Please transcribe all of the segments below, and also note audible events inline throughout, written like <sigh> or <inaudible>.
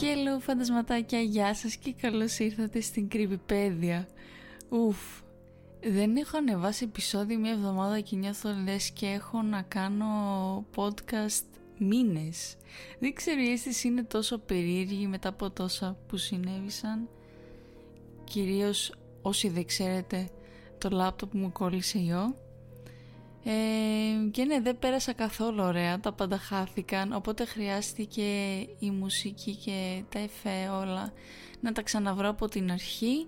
Hello φαντασματάκια, γεια σας και καλώς ήρθατε στην Κρυβιπέδια. Ουφ, δεν έχω ανεβάσει επεισόδιο μια εβδομάδα και νιώθω λες και έχω να κάνω podcast μήνες. Δεν ξέρω η αίσθηση είναι τόσο περίεργη μετά από τόσα που συνέβησαν. Κυρίως όσοι δεν ξέρετε το λάπτοπ μου κόλλησε ιό. Ε, και ναι δεν πέρασα καθόλου ωραία, τα πάντα χάθηκαν οπότε χρειάστηκε η μουσική και τα εφέ όλα να τα ξαναβρω από την αρχή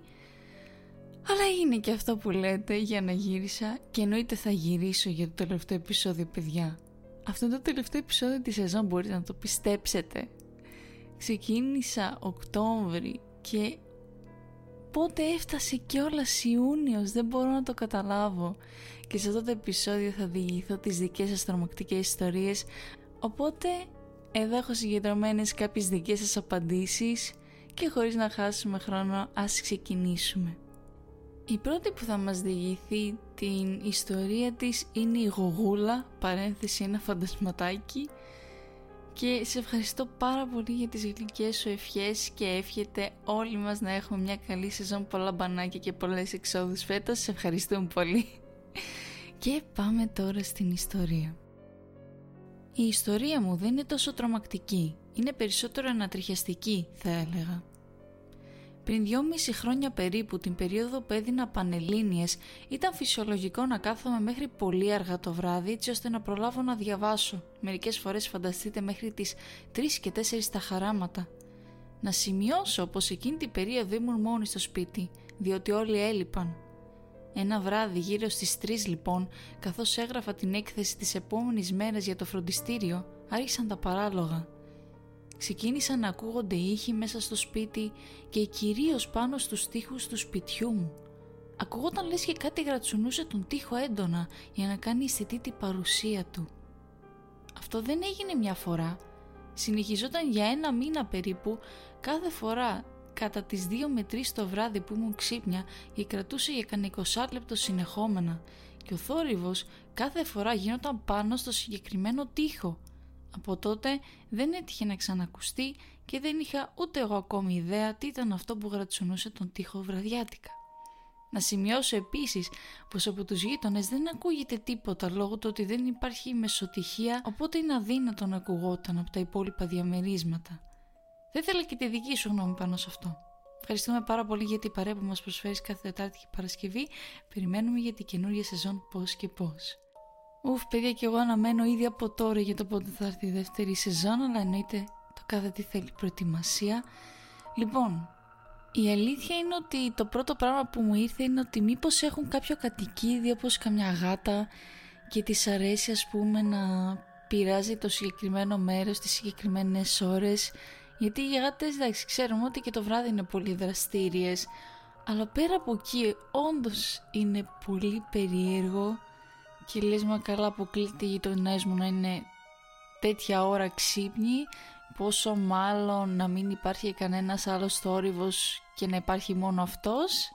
αλλά είναι και αυτό που λέτε για να γύρισα και εννοείται θα γυρίσω για το τελευταίο επεισόδιο παιδιά. Αυτό είναι το τελευταίο επεισόδιο της σεζόν μπορείτε να το πιστέψετε. Ξεκίνησα Οκτώβρη και πότε έφτασε και όλα Ιούνιος δεν μπορώ να το καταλάβω. Και σε αυτό το επεισόδιο θα διηγηθώ τις δικές σας τρομακτικές ιστορίες. Οπότε εδώ έχω συγκεντρωμένες κάποιες δικές σας απαντήσεις και χωρίς να χάσουμε χρόνο ας ξεκινήσουμε. Η πρώτη που θα μας διηγηθεί την ιστορία της είναι η Γογούλα, παρένθεση ένα φαντασματάκι και σε ευχαριστώ πάρα πολύ για τις γλυκές σου ευχές και εύχεται όλοι μας να έχουμε μια καλή σεζόν, πολλά μπανάκια και πολλές εξόδους φέτος. Σε ευχαριστούμε πολύ. Και πάμε τώρα στην ιστορία. Η ιστορία μου δεν είναι τόσο τρομακτική, είναι περισσότερο ανατριχιαστική θα έλεγα. Πριν δυόμιση χρόνια περίπου, την περίοδο που έδινα πανελλήνιες, ήταν φυσιολογικό να κάθομαι μέχρι πολύ αργά το βράδυ έτσι ώστε να προλάβω να διαβάσω. Μερικές φορές φανταστείτε μέχρι τις 3 και 4 τα χαράματα. Να σημειώσω πως εκείνη την περίοδο ήμουν μόνη στο σπίτι, διότι όλοι έλειπαν. Ένα βράδυ γύρω στις 3 λοιπόν, καθώς έγραφα την έκθεση της επόμενης μέρας για το φροντιστήριο, άρχισαν τα παράλογα. Ξεκίνησαν να ακούγονται ήχοι μέσα στο σπίτι και κυρίως πάνω στους τοίχους του σπιτιού μου. Ακουγόταν λες και κάτι γρατσουνούσε τον τοίχο έντονα για να κάνει αισθητή την παρουσία του. Αυτό δεν έγινε μια φορά. Συνεχιζόταν για ένα μήνα περίπου κάθε φορά κατά τις 2 με 3 το βράδυ που ήμουν ξύπνια και κρατούσε για κανένα 20 λεπτό συνεχόμενα και ο θόρυβος κάθε φορά γινόταν πάνω στο συγκεκριμένο τοίχο από τότε δεν έτυχε να ξανακουστεί και δεν είχα ούτε εγώ ακόμη ιδέα τι ήταν αυτό που γρατσουνούσε τον τοίχο βραδιάτικα. Να σημειώσω επίσης πως από τους γείτονες δεν ακούγεται τίποτα λόγω του ότι δεν υπάρχει μεσοτυχία οπότε είναι αδύνατο να ακουγόταν από τα υπόλοιπα διαμερίσματα. Δεν ήθελα και τη δική σου γνώμη πάνω σε αυτό. Ευχαριστούμε πάρα πολύ για την παρέα που μας προσφέρεις κάθε Τετάρτη και Παρασκευή. Περιμένουμε για την καινούργια σεζόν πώς και πώς. Ουφ, παιδιά, και εγώ αναμένω ήδη από τώρα για το πότε θα έρθει η δεύτερη σεζόν, αλλά εννοείται το κάθε τι θέλει προετοιμασία. Λοιπόν, η αλήθεια είναι ότι το πρώτο πράγμα που μου ήρθε είναι ότι μήπως έχουν κάποιο κατοικίδιο όπως καμιά γάτα και της αρέσει ας πούμε να πειράζει το συγκεκριμένο μέρος τις συγκεκριμένες ώρες γιατί οι γάτες εντάξει ξέρουμε ότι και το βράδυ είναι πολύ δραστήριες αλλά πέρα από εκεί όντως είναι πολύ περίεργο και λες μα καλά αποκλείται οι γειτονές μου να είναι τέτοια ώρα ξύπνοι πόσο μάλλον να μην υπάρχει κανένας άλλος θόρυβος και να υπάρχει μόνο αυτός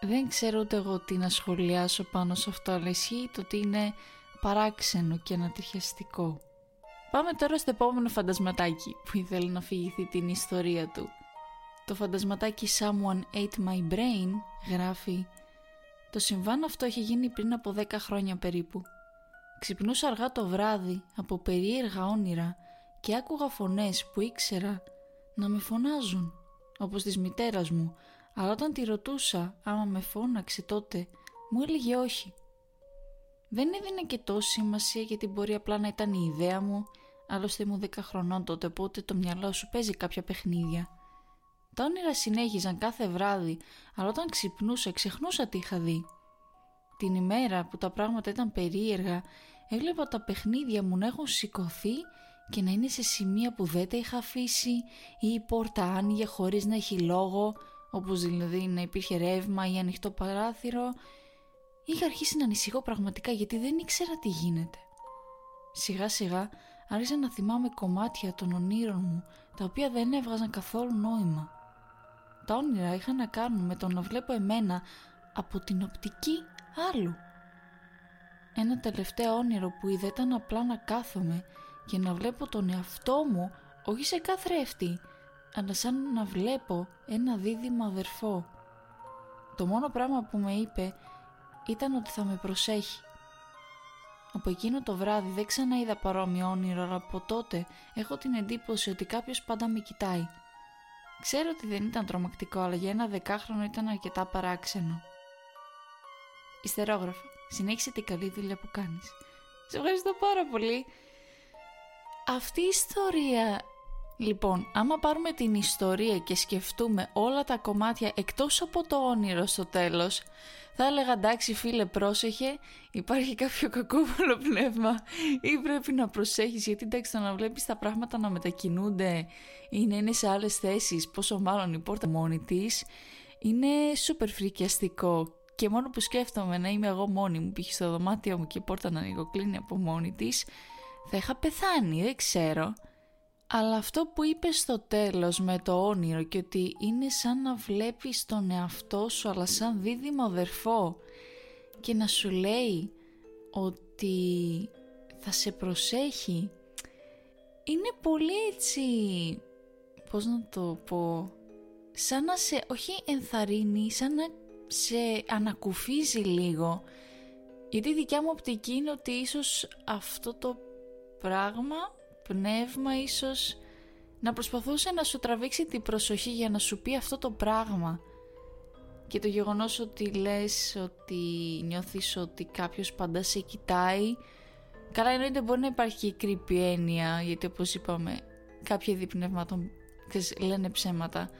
δεν ξέρω ούτε εγώ τι να σχολιάσω πάνω σε αυτό αλλά ισχύει το ότι είναι παράξενο και ανατριχιαστικό. Πάμε τώρα στο επόμενο φαντασματάκι που ήθελε να φυγηθεί την ιστορία του. Το φαντασματάκι Someone Ate My Brain γράφει το συμβάν αυτό έχει γίνει πριν από 10 χρόνια περίπου. Ξυπνούσα αργά το βράδυ από περίεργα όνειρα και άκουγα φωνές που ήξερα να με φωνάζουν, όπως της μητέρας μου, αλλά όταν τη ρωτούσα άμα με φώναξε τότε, μου έλεγε όχι. Δεν έδινε και τόση σημασία γιατί μπορεί απλά να ήταν η ιδέα μου, άλλωστε ήμουν 10 χρονών τότε, οπότε το μυαλό σου παίζει κάποια παιχνίδια. Τα όνειρα συνέχιζαν κάθε βράδυ, αλλά όταν ξυπνούσα ξεχνούσα τι είχα δει. Την ημέρα που τα πράγματα ήταν περίεργα, έβλεπα τα παιχνίδια μου να έχουν σηκωθεί και να είναι σε σημεία που δεν τα είχα αφήσει ή η πόρτα άνοιγε χωρίς να έχει λόγο, όπως δηλαδή να υπήρχε ρεύμα ή ανοιχτό παράθυρο. Είχα αρχίσει να ανησυχώ πραγματικά γιατί δεν ήξερα τι γίνεται. Σιγά σιγά άρχισα να θυμάμαι κομμάτια των ονείρων μου τα οποία δεν έβγαζαν καθόλου νόημα. Τα όνειρα είχαν να κάνουν με το να βλέπω εμένα από την οπτική άλλου. Ένα τελευταίο όνειρο που είδα ήταν απλά να κάθομαι και να βλέπω τον εαυτό μου όχι σε καθρέφτη, αλλά σαν να βλέπω ένα δίδυμο αδερφό. Το μόνο πράγμα που με είπε ήταν ότι θα με προσέχει. Από εκείνο το βράδυ δεν ξαναείδα παρόμοιο όνειρο, αλλά από τότε έχω την εντύπωση ότι κάποιος πάντα με κοιτάει. Ξέρω ότι δεν ήταν τρομακτικό, αλλά για ένα δεκάχρονο ήταν αρκετά παράξενο. Ιστερόγραφα. Συνέχισε την καλή δουλειά που κάνεις. Σε ευχαριστώ πάρα πολύ. Αυτή η ιστορία... Λοιπόν, άμα πάρουμε την ιστορία και σκεφτούμε όλα τα κομμάτια εκτός από το όνειρο στο τέλος, θα έλεγα εντάξει φίλε πρόσεχε, υπάρχει κάποιο κακόβολο πνεύμα ή πρέπει να προσέχεις γιατί εντάξει το να βλέπεις τα πράγματα να μετακινούνται ή να είναι σε άλλες θέσεις, πόσο μάλλον η πόρτα μόνη της, είναι σούπερ φρικιαστικό και μόνο που σκέφτομαι να είμαι εγώ μόνη μου, π.χ. στο δωμάτιο μου και η πόρτα να ανοιγοκλίνει από μόνη της, θα είχα πεθάνει, δεν ξέρω. Αλλά αυτό που είπες στο τέλος με το όνειρο και ότι είναι σαν να βλέπεις τον εαυτό σου αλλά σαν δίδυμο αδερφό και να σου λέει ότι θα σε προσέχει είναι πολύ έτσι πώς να το πω σαν να σε όχι ενθαρρύνει σαν να σε ανακουφίζει λίγο. Γιατί η δικιά μου οπτική είναι ότι ίσως αυτό το πράγμα, πνεύμα ίσως να προσπαθούσε να σου τραβήξει την προσοχή για να σου πει αυτό το πράγμα. Και το γεγονός ότι λες ότι νιώθεις ότι κάποιος πάντα σε κοιτάει καλά εννοείται μπορεί να υπάρχει και creepy έννοια γιατί όπως είπαμε κάποια είδη πνεύματων λένε ψέματα.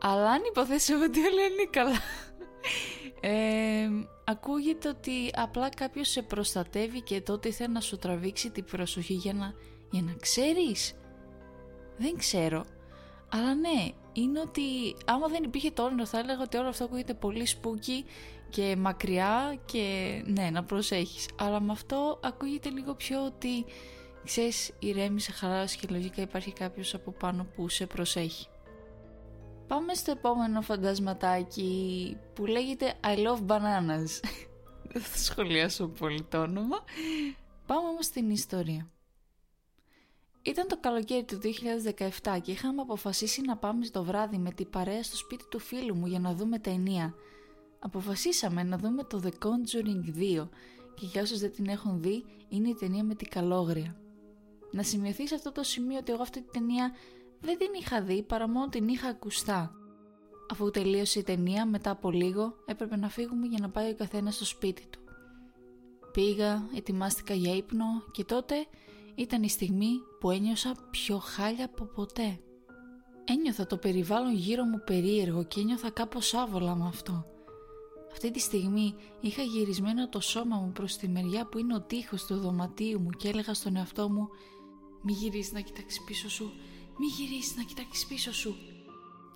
Αλλά αν υποθέσω ότι όλα είναι καλά ε, ακούγεται ότι απλά κάποιος σε προστατεύει και τότε θέλει να σου τραβήξει την προσοχή για να, για να ξέρεις. Δεν ξέρω. Αλλά ναι, είναι ότι άμα δεν υπήρχε το όνειρο θα έλεγα ότι όλο αυτό ακούγεται πολύ σπούκι και μακριά και ναι, να προσέχεις. Αλλά με αυτό ακούγεται λίγο πιο ότι ξέρεις ηρέμησε, χαλάρωση και λογικά υπάρχει κάποιος από πάνω που σε προσέχει. Πάμε στο επόμενο φαντασματάκι που λέγεται I love bananas. <laughs> Δεν θα σχολιάσω πολύ το όνομα. Πάμε όμως στην ιστορία. Ήταν το καλοκαίρι του 2017 και είχαμε αποφασίσει να πάμε στο βράδυ με την παρέα στο σπίτι του φίλου μου για να δούμε ταινία. Αποφασίσαμε να δούμε το The Conjuring 2 και για όσους δεν την έχουν δει είναι η ταινία με την καλόγρια. Να σημειωθείς σε αυτό το σημείο ότι εγώ αυτή την ταινία δεν την είχα δει παρά μόνο την είχα ακουστά. Αφού τελείωσε η ταινία, μετά από λίγο έπρεπε να φύγουμε για να πάει ο καθένας στο σπίτι του. Πήγα, ετοιμάστηκα για ύπνο και τότε ήταν η στιγμή που ένιωσα πιο χάλια από ποτέ. Ένιωθα το περιβάλλον γύρω μου περίεργο και ένιωθα κάπως άβολα με αυτό. Αυτή τη στιγμή είχα γυρισμένο το σώμα μου προς τη μεριά που είναι ο τείχος του δωματίου μου και έλεγα στον εαυτό μου «Μη γυρίσεις να κοιτάξεις πίσω σου, μη γυρίσεις να κοιτάξεις πίσω σου.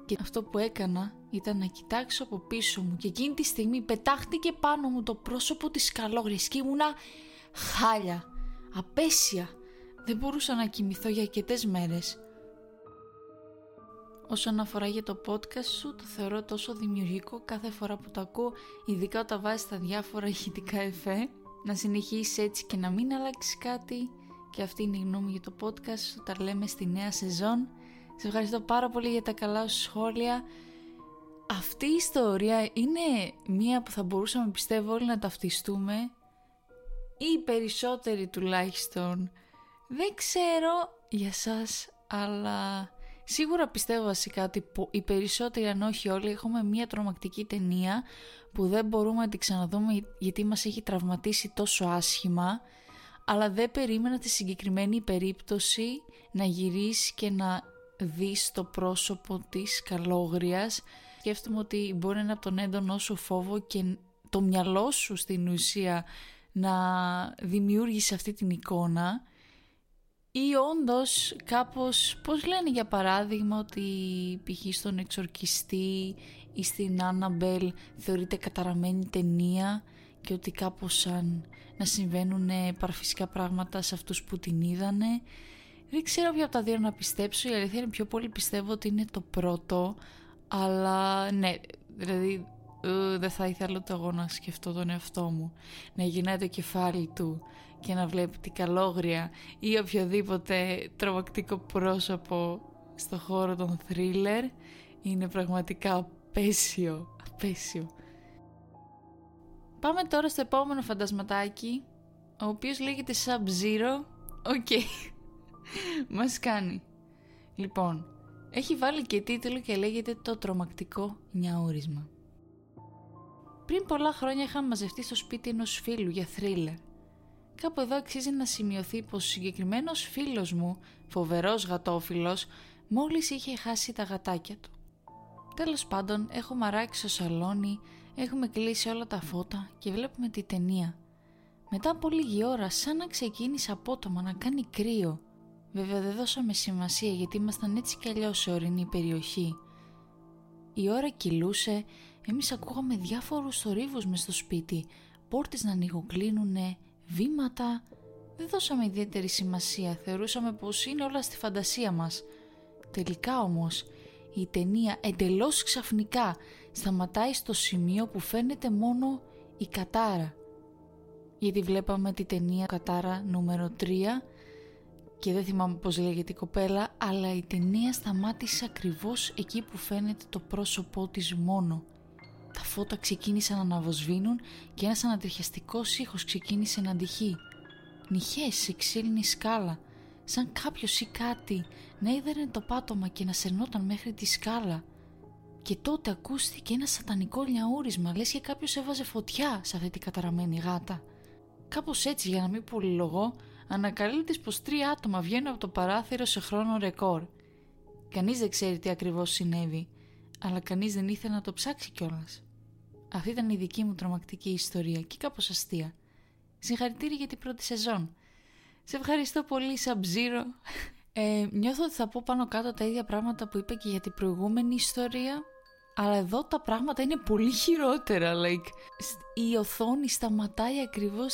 Και αυτό που έκανα ήταν να κοιτάξω από πίσω μου και εκείνη τη στιγμή πετάχτηκε πάνω μου το πρόσωπο της καλόγριας και ήμουνα χάλια, απέσια. Δεν μπορούσα να κοιμηθώ για αρκετές μέρες. Όσον αφορά για το podcast σου, το θεωρώ τόσο δημιουργικό κάθε φορά που το ακούω, ειδικά όταν βάζεις τα διάφορα ηχητικά εφέ. Να συνεχίσεις έτσι και να μην αλλάξεις κάτι και αυτή είναι η γνώμη για το podcast. Τα λέμε στη νέα σεζόν. Σε ευχαριστώ πάρα πολύ για τα καλά σου σχόλια. Αυτή η ιστορία είναι μία που θα μπορούσαμε πιστεύω όλοι να ταυτιστούμε ή περισσότεροι τουλάχιστον. Δεν ξέρω για σας, αλλά σίγουρα πιστεύω βασικά ότι οι περισσότεροι αν όχι όλοι έχουμε μία τρομακτική ταινία που δεν μπορούμε να την ξαναδούμε γιατί μας έχει τραυματίσει τόσο άσχημα αλλά δεν περίμενα τη συγκεκριμένη περίπτωση να γυρίσεις και να δεις το πρόσωπο της καλόγριας. Σκέφτομαι ότι μπορεί να είναι από τον έντονό σου φόβο και το μυαλό σου στην ουσία να δημιούργησε αυτή την εικόνα ή όντως κάπως, πώς λένε για παράδειγμα ότι π.χ. στον εξορκιστή ή στην Άνναμπελ θεωρείται καταραμένη ταινία και ότι κάπως σαν να συμβαίνουν παραφυσικά πράγματα σε αυτούς που την είδανε. Δεν ξέρω ποια από τα δύο να πιστέψω, η αλήθεια είναι πιο πολύ πιστεύω ότι είναι το πρώτο, αλλά ναι, δηλαδή ε, δεν θα ήθελα ούτε εγώ να σκεφτώ τον εαυτό μου, να γυρνάει το κεφάλι του και να βλέπει την καλόγρια ή οποιοδήποτε τρομακτικό πρόσωπο στο χώρο των thriller είναι πραγματικά απαίσιο, απαίσιο. Πάμε τώρα στο επόμενο φαντασματάκι, ο οποίος λέγεται Sub-Zero. OK, okay. <laughs> μας κάνει. Λοιπόν, έχει βάλει και τίτλο και λέγεται «Το τρομακτικό νιαούρισμα». Πριν πολλά χρόνια είχαμε μαζευτεί στο σπίτι ενός φίλου για θρίλερ. Κάπου εδώ αξίζει να σημειωθεί πως ο συγκεκριμένος φίλος μου, φοβερός γατόφιλος, μόλις είχε χάσει τα γατάκια του. Τέλος πάντων, έχουμε αράξει στο σαλόνι, έχουμε κλείσει όλα τα φώτα και βλέπουμε τη ταινία. Μετά από λίγη ώρα, σαν να ξεκίνησε απότομα να κάνει κρύο. Βέβαια δεν δώσαμε σημασία γιατί ήμασταν έτσι κι αλλιώς σε ορεινή περιοχή. Η ώρα κυλούσε, εμείς ακούγαμε διάφορους θορύβους μες στο σπίτι, πόρτες να ανοιγοκλίνουνε, βήματα. Δεν δώσαμε ιδιαίτερη σημασία, θεωρούσαμε πως είναι όλα στη φαντασία μας. Τελικά όμως, η ταινία εντελώς ξαφνικά σταματάει στο σημείο που φαίνεται μόνο η κατάρα. Γιατί βλέπαμε τη ταινία κατάρα νούμερο 3 και δεν θυμάμαι πώς λέγεται η κοπέλα, αλλά η ταινία σταμάτησε ακριβώς εκεί που φαίνεται το πρόσωπό της μόνο. Τα φώτα ξεκίνησαν να αναβοσβήνουν και ένας ανατριχιαστικός ήχος ξεκίνησε να αντυχεί. Νυχές σε ξύλινη σκάλα, σαν κάποιος ή κάτι να είδερνε το πάτωμα και να σερνόταν μέχρι τη σκάλα. Και τότε ακούστηκε ένα σατανικό λιαούρισμα, λες και κάποιος έβαζε φωτιά σε αυτή την καταραμένη γάτα. Κάπως έτσι για να μην πολυλογώ, ανακαλύπτεις πως τρία άτομα βγαίνουν από το παράθυρο σε χρόνο ρεκόρ. Κανείς δεν ξέρει τι ακριβώς συνέβη, αλλά κανείς δεν ήθελε να το ψάξει κιόλας. Αυτή ήταν η δική μου τρομακτική ιστορία και κάπως αστεία. Συγχαρητήρια για την πρώτη σεζόν. Σε ευχαριστώ πολύ Sub-Zero. Ε, νιώθω ότι θα πω πάνω κάτω τα ίδια πράγματα που είπα και για την προηγούμενη ιστορία αλλά εδώ τα πράγματα είναι πολύ χειρότερα. Like, η οθόνη σταματάει ακριβώς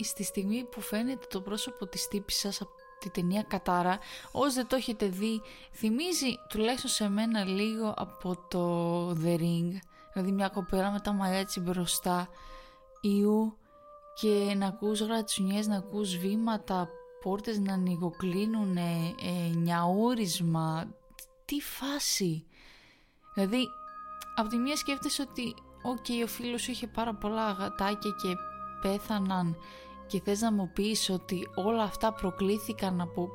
στη στιγμή που φαίνεται το πρόσωπο της τύπης σας από τη ταινία Κατάρα. Όσοι δεν το έχετε δει, θυμίζει τουλάχιστον σε μένα λίγο από το The Ring. Δηλαδή μια κοπέλα με τα μαλλιά έτσι μπροστά, ιού και να ακούς γρατσουνιές, να ακούς βήματα, πόρτες να ανοιγοκλείνουν, ε, νιαούρισμα. Τι φάση. Δηλαδή από τη μία σκέφτεσαι ότι οκ, ο φίλος σου είχε πάρα πολλά γατάκια και πέθαναν και θες να μου πεις ότι όλα αυτά προκλήθηκαν από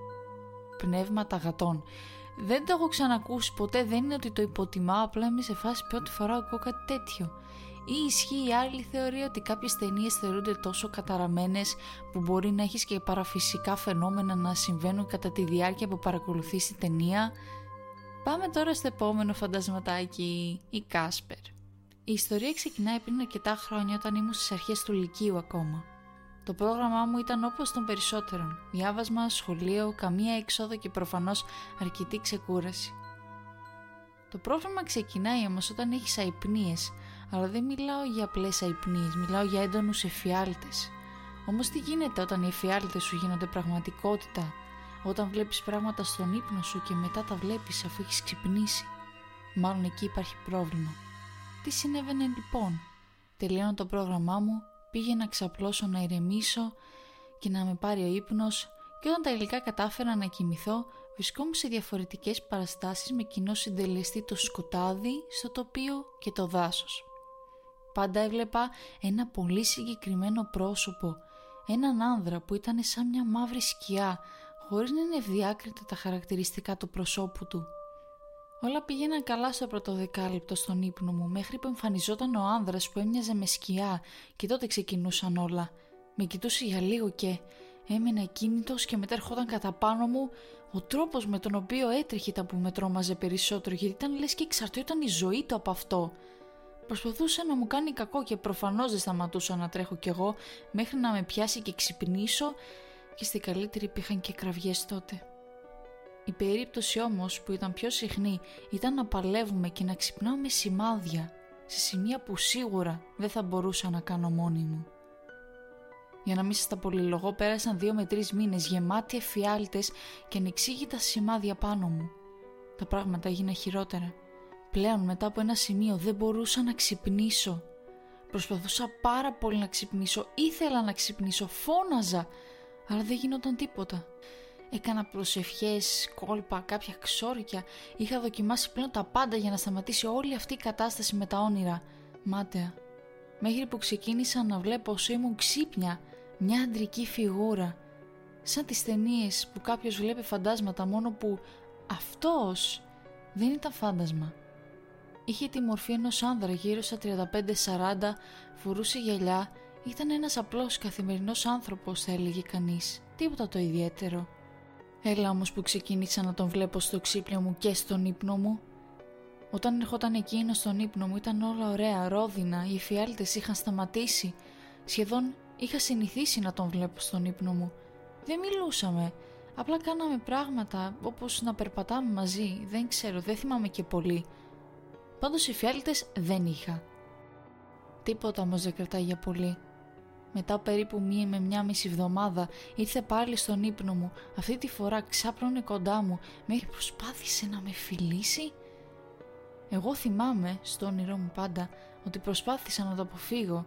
πνεύματα γατών. Δεν το έχω ξανακούσει ποτέ, δεν είναι ότι το υποτιμάω, απλά είμαι σε φάση πρώτη φορά ακούω κάτι τέτοιο. Ή ισχύει η άλλη θεωρία ότι κάποιες ταινίες θεωρούνται τόσο καταραμένες που μπορεί να έχεις και παραφυσικά φαινόμενα να συμβαίνουν κατά τη διάρκεια που παρακολουθείς τη ταινία. Πάμε τώρα στο επόμενο φαντασματάκι, η Κάσπερ. Η ιστορία ξεκινάει πριν αρκετά χρόνια όταν ήμουν στις αρχές του Λυκείου ακόμα. Το πρόγραμμά μου ήταν όπως των περισσότερων. Διάβασμα, σχολείο, καμία έξοδο και προφανώς αρκετή ξεκούραση. Το πρόβλημα ξεκινάει όμως όταν έχεις αϊπνίες, αλλά δεν μιλάω για απλές αϊπνίες, μιλάω για έντονους εφιάλτες. Όμως τι γίνεται όταν οι εφιάλτες σου γίνονται πραγματικότητα; Όταν βλέπεις πράγματα στον ύπνο σου και μετά τα βλέπεις αφού έχεις ξυπνήσει; Μάλλον εκεί υπάρχει πρόβλημα. Τι συνέβαινε λοιπόν; Τελειώνω το πρόγραμμά μου, πήγε να ξαπλώσω να ηρεμήσω και να με πάρει ο ύπνος και όταν τα υλικά κατάφερα να κοιμηθώ βρισκόμουν σε διαφορετικές παραστάσεις με κοινό συντελεστή το σκοτάδι στο τοπίο και το δάσος. Πάντα έβλεπα ένα πολύ συγκεκριμένο πρόσωπο, έναν άνδρα που ήταν σαν μια μαύρη σκιά χωρίς να είναι ευδιάκριτα τα χαρακτηριστικά του προσώπου του. Όλα πήγαιναν καλά στο πρώτο δεκάλεπτο στον ύπνο μου μέχρι που εμφανιζόταν ο άνδρας που έμοιαζε με σκιά και τότε ξεκινούσαν όλα. Με κοιτούσε για λίγο και έμεινε κίνητος και μετά ερχόταν κατά πάνω μου ο τρόπος με τον οποίο έτρεχε ήταν που με τρόμαζε περισσότερο γιατί ήταν λες και εξαρτιόταν η ζωή του από αυτό. Προσπαθούσε να μου κάνει κακό και προφανώς δεν σταματούσα να τρέχω κι εγώ μέχρι να με πιάσει και ξυπνήσω και στην καλύτερη υπήρχαν και κραυγές τότε. Η περίπτωση όμως που ήταν πιο συχνή ήταν να παλεύουμε και να ξυπνάω με σημάδια σε σημεία που σίγουρα δεν θα μπορούσα να κάνω μόνη μου. Για να μην σας τα πολυλογώ πέρασαν δύο με τρεις μήνες γεμάτοι εφιάλτες και ανεξήγητα σημάδια πάνω μου. Τα πράγματα έγιναν χειρότερα. Πλέον μετά από ένα σημείο δεν μπορούσα να ξυπνήσω. Προσπαθούσα πάρα πολύ να ξυπνήσω, ήθελα να ξυπνήσω, φώναζα αλλά δεν γινόταν τίποτα. Έκανα προσευχές, κόλπα, κάποια ξόρικια. Είχα δοκιμάσει πλέον τα πάντα για να σταματήσει όλη αυτή η κατάσταση με τα όνειρα. Μάταια. Μέχρι που ξεκίνησα να βλέπω όσο ήμουν ξύπνια μια αντρική φιγούρα. Σαν τις ταινίες που κάποιος βλέπει φαντάσματα μόνο που αυτός δεν ήταν φάντασμα. Είχε τη μορφή ενός άνδρα γύρω στα 35-40, φορούσε γυαλιά, ήταν ένας απλός καθημερινός άνθρωπος θα έλεγε κανείς, τίποτα το ιδιαίτερο. Έλα όμως που ξεκίνησα να τον βλέπω στο ξύπνιο μου και στον ύπνο μου. Όταν ερχόταν εκείνο στον ύπνο μου ήταν όλα ωραία, ρόδινα, οι εφιάλτες είχαν σταματήσει. Σχεδόν είχα συνηθίσει να τον βλέπω στον ύπνο μου. Δεν μιλούσαμε, απλά κάναμε πράγματα όπως να περπατάμε μαζί, δεν ξέρω, δεν θυμάμαι και πολύ. Πάντως εφιάλτες δεν είχα. Τίποτα όμως δεν κρατάει για πολύ. Μετά περίπου μία με μία μισή εβδομάδα ήρθε πάλι στον ύπνο μου. Αυτή τη φορά ξάπλωνε κοντά μου μέχρι προσπάθησε να με φιλήσει. Εγώ θυμάμαι στο όνειρό μου πάντα ότι προσπάθησα να το αποφύγω.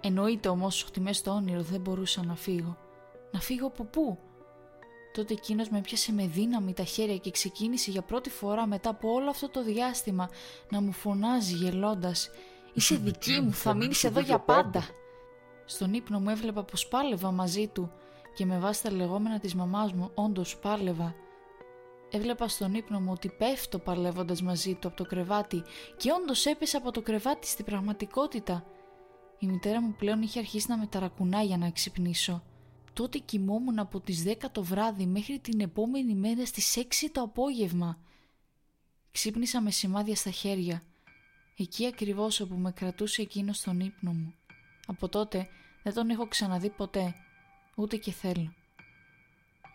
Εννοείται όμως ότι μέσα στο όνειρο δεν μπορούσα να φύγω. Να φύγω από πού; Τότε εκείνος με πιάσε με δύναμη τα χέρια και ξεκίνησε για πρώτη φορά μετά από όλο αυτό το διάστημα να μου φωνάζει γελώντας <laughs> «Είσαι δική μου, θα μείνεις εδώ για πάντα». Στον ύπνο μου έβλεπα πως πάλευα μαζί του και με βάση τα λεγόμενα της μαμάς μου όντως πάλευα. Έβλεπα στον ύπνο μου ότι πέφτω παλεύοντας μαζί του από το κρεβάτι και όντως έπεσα από το κρεβάτι στην πραγματικότητα. Η μητέρα μου πλέον είχε αρχίσει να με ταρακουνάει για να ξυπνήσω. Τότε κοιμόμουν από τις 10 το βράδυ μέχρι την επόμενη μέρα στις 6 το απόγευμα. Ξύπνησα με σημάδια στα χέρια, εκεί ακριβώς όπου με κρατούσε εκείνος στον ύπνο μου. Από τότε δεν τον έχω ξαναδεί ποτέ, ούτε και θέλω.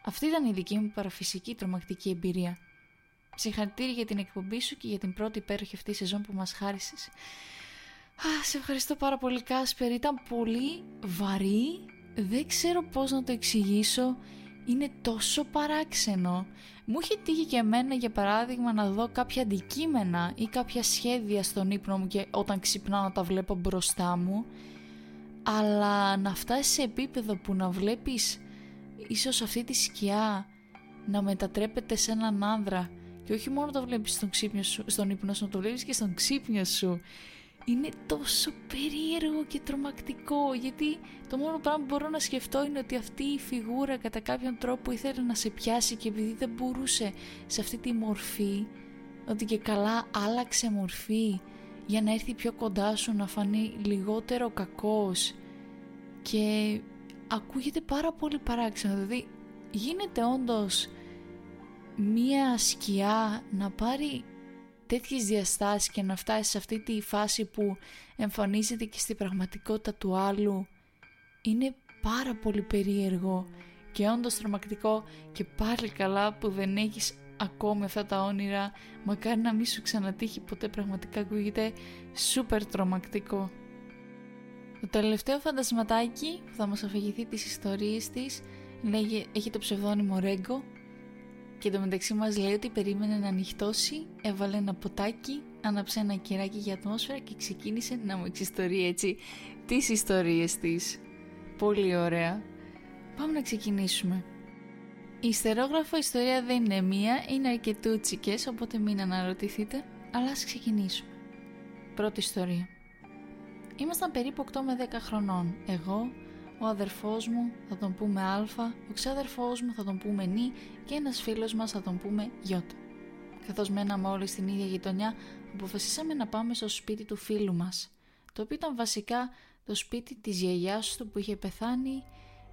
Αυτή ήταν η δική μου παραφυσική τρομακτική εμπειρία. Συγχαρητήρια για την εκπομπή σου και για την πρώτη υπέροχη αυτή σεζόν που μας χάρισες. Α, σε ευχαριστώ πάρα πολύ Κάσπερ, ήταν πολύ βαρύ, δεν ξέρω πώς να το εξηγήσω, είναι τόσο παράξενο. Μου είχε τύχει και εμένα για παράδειγμα να δω κάποια αντικείμενα ή κάποια σχέδια στον ύπνο μου και όταν ξυπνάω να τα βλέπω μπροστά μου αλλά να φτάσεις σε επίπεδο που να βλέπεις ίσως αυτή τη σκιά να μετατρέπεται σε έναν άνδρα και όχι μόνο το βλέπεις στον, ξύπνιο σου, στον ύπνο σου, το βλέπεις και στον ξύπνιο σου είναι τόσο περίεργο και τρομακτικό. Γιατί το μόνο πράγμα που μπορώ να σκεφτώ είναι ότι αυτή η φιγούρα κατά κάποιον τρόπο ήθελε να σε πιάσει και επειδή δεν μπορούσε σε αυτή τη μορφή ότι και καλά άλλαξε μορφή για να έρθει πιο κοντά σου να φανεί λιγότερο κακός. Και ακούγεται πάρα πολύ παράξενο. Δηλαδή γίνεται όντως μία σκιά να πάρει τέτοιες διαστάσεις και να φτάσει σε αυτή τη φάση που εμφανίζεται και στην πραγματικότητα του άλλου είναι πάρα πολύ περίεργο και όντως τρομακτικό και πάλι καλά που δεν έχεις ακόμη αυτά τα όνειρα μακάρι να μην σου ξανατύχει ποτέ πραγματικά ακούγεται σούπερ τρομακτικό. Το τελευταίο φαντασματάκι που θα μας αφηγηθεί τις ιστορίες της λέγε, έχει το ψευδόνυμο Ρέγκο και το μεταξύ μας λέει ότι περίμενε να ανοιχτώσει, έβαλε ένα ποτάκι, άναψε ένα κεράκι για ατμόσφαιρα και ξεκίνησε να μου εξιστορεί έτσι τις ιστορίες της. Πολύ ωραία. Πάμε να ξεκινήσουμε. Η ιστερόγραφο ιστορία δεν είναι μία, είναι αρκετούτσικες, οπότε μην αναρωτηθείτε, αλλά ας ξεκινήσουμε. Πρώτη ιστορία. Ήμασταν περίπου 8 με 10 χρονών. Εγώ, ο αδερφός μου θα τον πούμε Α, ο ξάδερφός μου θα τον πούμε Νι και ένας φίλος μας θα τον πούμε Ι. Καθώς μέναμε όλοι στην ίδια γειτονιά, αποφασίσαμε να πάμε στο σπίτι του φίλου μας, το οποίο ήταν βασικά το σπίτι της γιαγιάς του που είχε πεθάνει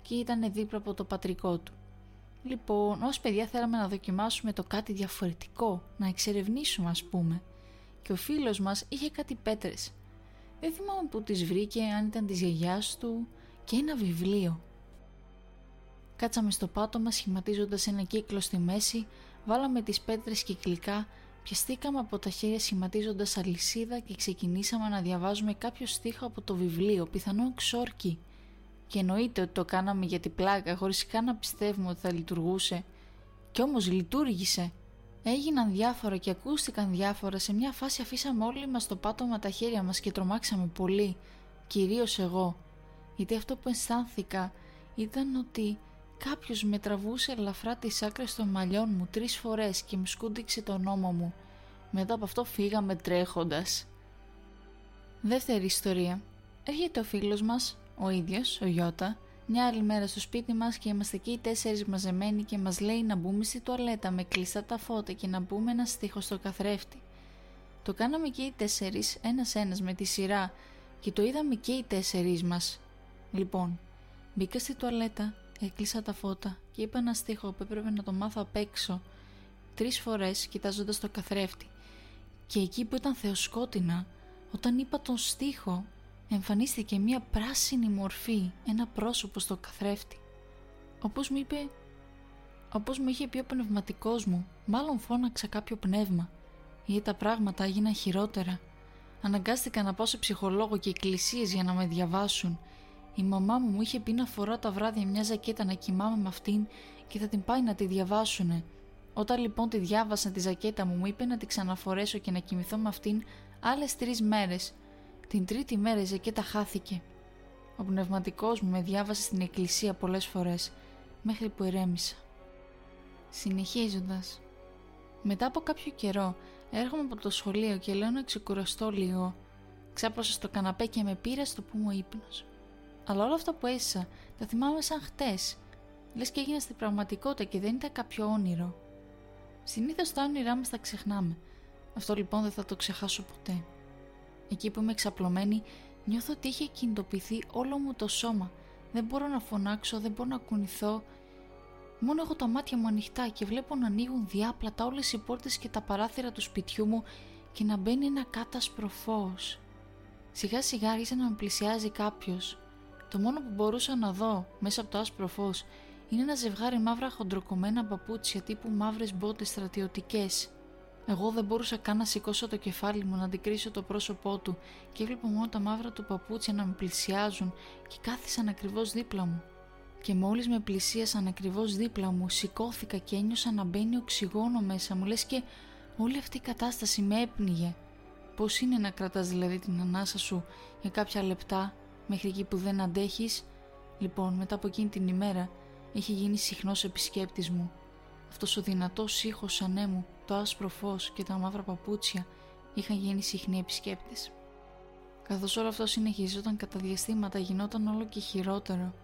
και ήταν δίπλα από το πατρικό του. Λοιπόν, ως παιδιά θέλαμε να δοκιμάσουμε το κάτι διαφορετικό, να εξερευνήσουμε ας πούμε. Και ο φίλος μας είχε κάτι πέτρες. Δεν θυμάμαι που τις βρήκε, αν ήταν της γιαγιάς του και ένα βιβλίο. Κάτσαμε στο πάτωμα σχηματίζοντας ένα κύκλο στη μέση, βάλαμε τις πέτρες κυκλικά, πιαστήκαμε από τα χέρια σχηματίζοντας αλυσίδα και ξεκινήσαμε να διαβάζουμε κάποιο στίχο από το βιβλίο, πιθανόν ξόρκι. Και εννοείται ότι το κάναμε για την πλάκα χωρίς καν να πιστεύουμε ότι θα λειτουργούσε. Κι όμως λειτουργήσε. Έγιναν διάφορα και ακούστηκαν διάφορα. Σε μια φάση αφήσαμε όλοι μας το πάτωμα τα χέρια μας και τρομάξαμε πολύ. Κυρίως εγώ. Γιατί αυτό που αισθάνθηκα ήταν ότι κάποιος με τραβούσε ελαφρά τις άκρες των μαλλιών μου τρεις φορές και μου σκούντιξε τον ώμο μου. Μετά από αυτό φύγαμε τρέχοντας. Δεύτερη ιστορία. Έρχεται ο φίλος μας, ο ίδιος, ο Γιώτα, μια άλλη μέρα στο σπίτι μας και είμαστε εκεί οι τέσσερις μαζεμένοι και μας λέει να μπούμε στη τουαλέτα με κλειστά τα φώτα και να μπούμε ένα στίχος στο καθρέφτη. Το κάναμε και οι τέσσερις ένας ένας με τη σειρά και το είδαμε και οι τέσσερις μας. Λοιπόν, μπήκα στη τουαλέτα, έκλεισα τα φώτα και είπα ένα στίχο που έπρεπε να το μάθω απ' έξω τρεις φορές κοιτάζοντας το καθρέφτη και εκεί που ήταν θεοσκότεινα όταν είπα τον στίχο εμφανίστηκε μια πράσινη μορφή, ένα πρόσωπο στο καθρέφτη. Όπως μου είπε, όπως μου είχε πει ο πνευματικός μου, μάλλον φώναξα κάποιο πνεύμα, γιατί τα πράγματα έγιναν χειρότερα. Αναγκάστηκα να πάω σε ψυχολόγο και εκκλησίες για να με διαβάσουν. Η μαμά μου μου είχε πει να φοράω τα βράδια μια ζακέτα να κοιμάμαι με αυτήν και θα την πάει να τη διαβάσουνε. Όταν λοιπόν τη διάβασα τη ζακέτα μου, μου είπε να τη ξαναφορέσω και να κοιμηθώ με αυτήν άλλες τρεις μέρες την τρίτη μέρα η ζακέτα χάθηκε. Ο πνευματικός μου με διάβασε στην εκκλησία πολλές φορές, μέχρι που ηρέμησα. Συνεχίζοντας. Μετά από κάποιο καιρό, έρχομαι από το σχολείο και λέω να ξεκουραστώ λίγο. Ξάπλωσα στο καναπέ και με πήρα στο που μου ύπνος. Αλλά όλα αυτά που έζησα, τα θυμάμαι σαν χτες. Λες και έγινα στην πραγματικότητα και δεν ήταν κάποιο όνειρο. Συνήθως τα όνειρά μας τα ξεχνάμε. Αυτό λοιπόν δεν θα το ξεχάσω ποτέ. Εκεί που είμαι εξαπλωμένη, νιώθω ότι είχε κινητοποιηθεί όλο μου το σώμα. Δεν μπορώ να φωνάξω, δεν μπορώ να κουνηθώ. Μόνο έχω τα μάτια μου ανοιχτά και βλέπω να ανοίγουν διάπλατα όλες οι πόρτες και τα παράθυρα του σπιτιού μου και να μπαίνει ένα κάτασπρο φως. Σιγά σιγά άρχισε να με πλησιάζει κάποιος. Το μόνο που μπορούσα να δω μέσα από το άσπρο φως είναι ένα ζευγάρι μαύρα χοντροκομμένα παπούτσια τύπου μαύρες μπότες στρατιωτικές. Εγώ δεν μπορούσα καν να σηκώσω το κεφάλι μου να αντικρίσω το πρόσωπό του και έβλεπα μόνο τα μαύρα του παπούτσια να με πλησιάζουν και κάθισαν ακριβώς δίπλα μου. Και μόλις με πλησίασαν ακριβώς δίπλα μου, σηκώθηκα και ένιωσα να μπαίνει οξυγόνο μέσα μου, λες και όλη αυτή η κατάσταση με έπνιγε. Πώς είναι να κρατάς δηλαδή την ανάσα σου για κάποια λεπτά μέχρι εκεί που δεν αντέχεις; Λοιπόν, μετά από εκείνη την ημέρα, είχε γίνει συχνός επισκέπτης μου αυτός ο δυνατός ήχος ανέμου, το άσπρο φως και τα μαύρα παπούτσια είχαν γίνει συχνοί επισκέπτες. Καθώς όλο αυτό συνεχίζονταν κατά διαστήματα γινόταν όλο και χειρότερο.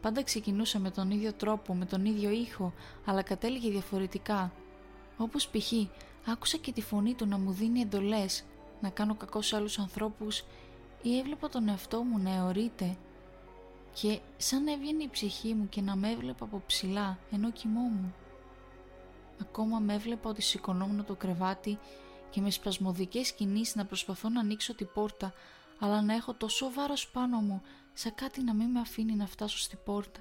Πάντα ξεκινούσε με τον ίδιο τρόπο, με τον ίδιο ήχο, αλλά κατέληγε διαφορετικά. Όπως π.χ. άκουσα και τη φωνή του να μου δίνει εντολές, να κάνω κακό σε άλλους ανθρώπους ή έβλεπα τον εαυτό μου να αιωρείται και σαν έβγαινε η ψυχή μου και να με έβλεπα από ψηλά ενώ κοιμόμουν. Ακόμα με έβλεπα ότι σηκωνόμουν το κρεβάτι και με σπασμωδικές κινήσεις να προσπαθώ να ανοίξω την πόρτα αλλά να έχω τόσο βάρος πάνω μου σαν κάτι να μην με αφήνει να φτάσω στην πόρτα.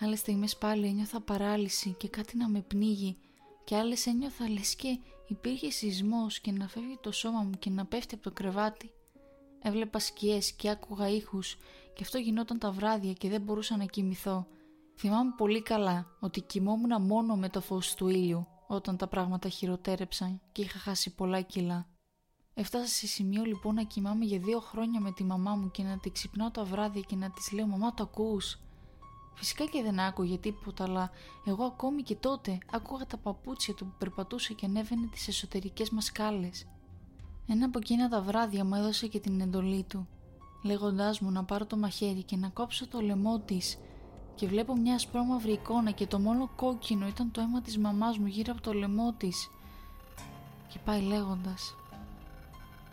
Άλλες στιγμές πάλι ένιωθα παράλυση και κάτι να με πνίγει και άλλες ένιωθα λες και υπήρχε σεισμός και να φεύγει το σώμα μου και να πέφτει από το κρεβάτι. Έβλεπα σκιές και άκουγα ήχους και αυτό γινόταν τα βράδια και δεν μπορούσα να κοιμηθώ Θυμάμαι πολύ καλά ότι κοιμόμουν μόνο με το φως του ήλιου όταν τα πράγματα χειροτέρεψαν και είχα χάσει πολλά κιλά. Έφτασα σε σημείο λοιπόν να κοιμάμαι για δύο χρόνια με τη μαμά μου και να τη ξυπνάω τα βράδια και να της λέω «Μαμά το ακούς» Φυσικά και δεν άκουγε τίποτα, αλλά εγώ ακόμη και τότε άκουγα τα παπούτσια του που περπατούσε και ανέβαινε τις εσωτερικές μας σκάλες. Ένα από εκείνα τα βράδια μου έδωσε και την εντολή του, λέγοντάς μου να πάρω το μαχαίρι και να κόψω το λαιμό της και βλέπω μια ασπρόμαυρη εικόνα και το μόνο κόκκινο ήταν το αίμα της μαμάς μου γύρω από το λαιμό της και πάει λέγοντας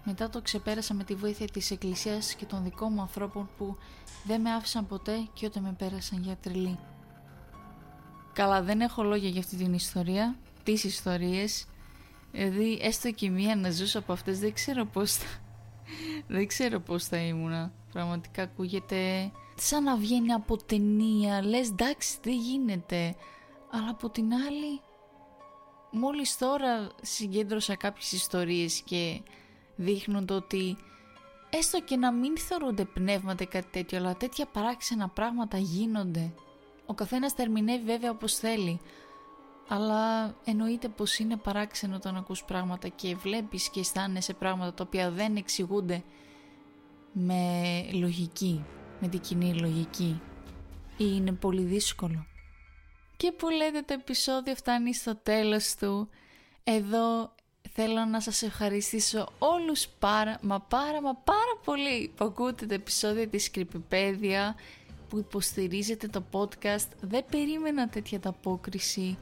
μετά το ξεπέρασα με τη βοήθεια της εκκλησίας και των δικών μου ανθρώπων που δεν με άφησαν ποτέ και όταν με πέρασαν για τρελή. Καλά δεν έχω λόγια για αυτή την ιστορία, τις ιστορίες, δηλαδή έστω και μία να ζούσα από αυτές δεν ξέρω πώς θα, <laughs> δεν ξέρω πώς θα ήμουνα. Πραγματικά ακούγεται σαν να βγαίνει από ταινία, λες εντάξει δεν γίνεται. Αλλά από την άλλη, μόλις τώρα συγκέντρωσα κάποιες ιστορίες και δείχνουν το ότι έστω και να μην θεωρούνται πνεύματα ή κάτι τέτοιο, αλλά τέτοια παράξενα πράγματα γίνονται. Ο καθένας τερμινεύει βέβαια όπως θέλει, αλλά εννοείται πως είναι παράξενο όταν ακούς πράγματα και βλέπεις και αισθάνεσαι πράγματα τα οποία δεν εξηγούνται με λογική, με την κοινή λογική ή είναι πολύ δύσκολο. και που λέτε το επεισόδιο φτάνει στο τέλος του. Εδώ θέλω να σας ευχαριστήσω όλους πάρα μα πάρα μα πάρα πολύ που ακούτε το επεισόδιο της Creepypedia που υποστηρίζετε το podcast. Δεν περίμενα τέτοια ταπόκριση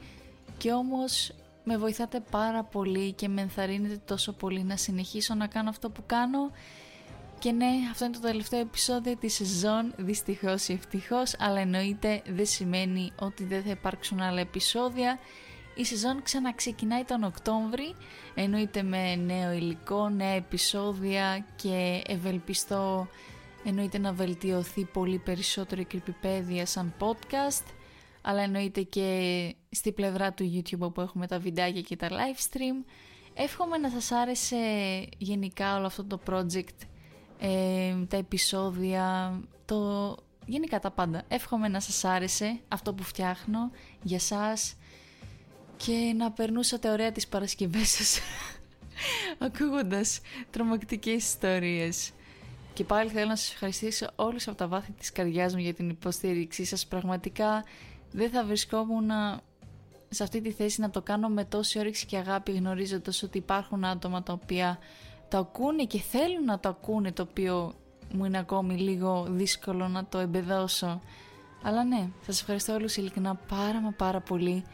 και όμως με βοηθάτε πάρα πολύ και με ενθαρρύνετε τόσο πολύ να συνεχίσω να κάνω αυτό που κάνω και ναι, αυτό είναι το τελευταίο επεισόδιο της σεζόν, δυστυχώς ή ευτυχώς, αλλά εννοείται δεν σημαίνει ότι δεν θα υπάρξουν άλλα επεισόδια. Η σεζόν ξαναξεκινάει τον Οκτώβρη, εννοείται με νέο υλικό, νέα επεισόδια και ευελπιστώ εννοείται να βελτιωθεί πολύ περισσότερο η κρυπηπέδια σαν podcast, αλλά εννοείται και στη πλευρά του YouTube όπου έχουμε τα βιντεάκια και τα live stream. Εύχομαι να σας άρεσε γενικά όλο αυτό το project ε, τα επεισόδια, το... γενικά τα πάντα. Εύχομαι να σας άρεσε αυτό που φτιάχνω για σας και να περνούσατε ωραία τις Παρασκευές σας <laughs> ακούγοντας τρομακτικές ιστορίες. Και πάλι θέλω να σας ευχαριστήσω όλους από τα βάθη της καρδιάς μου για την υποστήριξή σας. Πραγματικά δεν θα βρισκόμουν σε αυτή τη θέση να το κάνω με τόση όρεξη και αγάπη γνωρίζοντας ότι υπάρχουν άτομα τα οποία το ακούνε και θέλουν να το ακούνε το οποίο μου είναι ακόμη λίγο δύσκολο να το εμπεδώσω. Αλλά ναι, σας ευχαριστώ όλους ειλικρινά πάρα μα πάρα πολύ.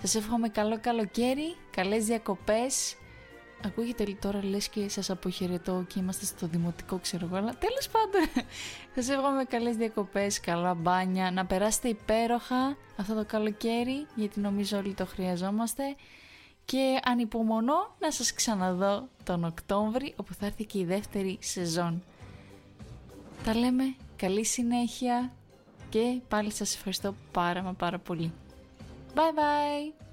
Σας εύχομαι καλό καλοκαίρι, καλές διακοπές. Ακούγεται τώρα λες και σας αποχαιρετώ και είμαστε στο δημοτικό ξέρω εγώ, αλλά τέλος πάντων. <laughs> σας εύχομαι καλές διακοπές, καλά μπάνια, να περάσετε υπέροχα αυτό το καλοκαίρι, γιατί νομίζω όλοι το χρειαζόμαστε και ανυπομονώ να σας ξαναδώ τον Οκτώβρη όπου θα έρθει και η δεύτερη σεζόν. Τα λέμε, καλή συνέχεια και πάλι σας ευχαριστώ πάρα μα πάρα πολύ. Bye bye!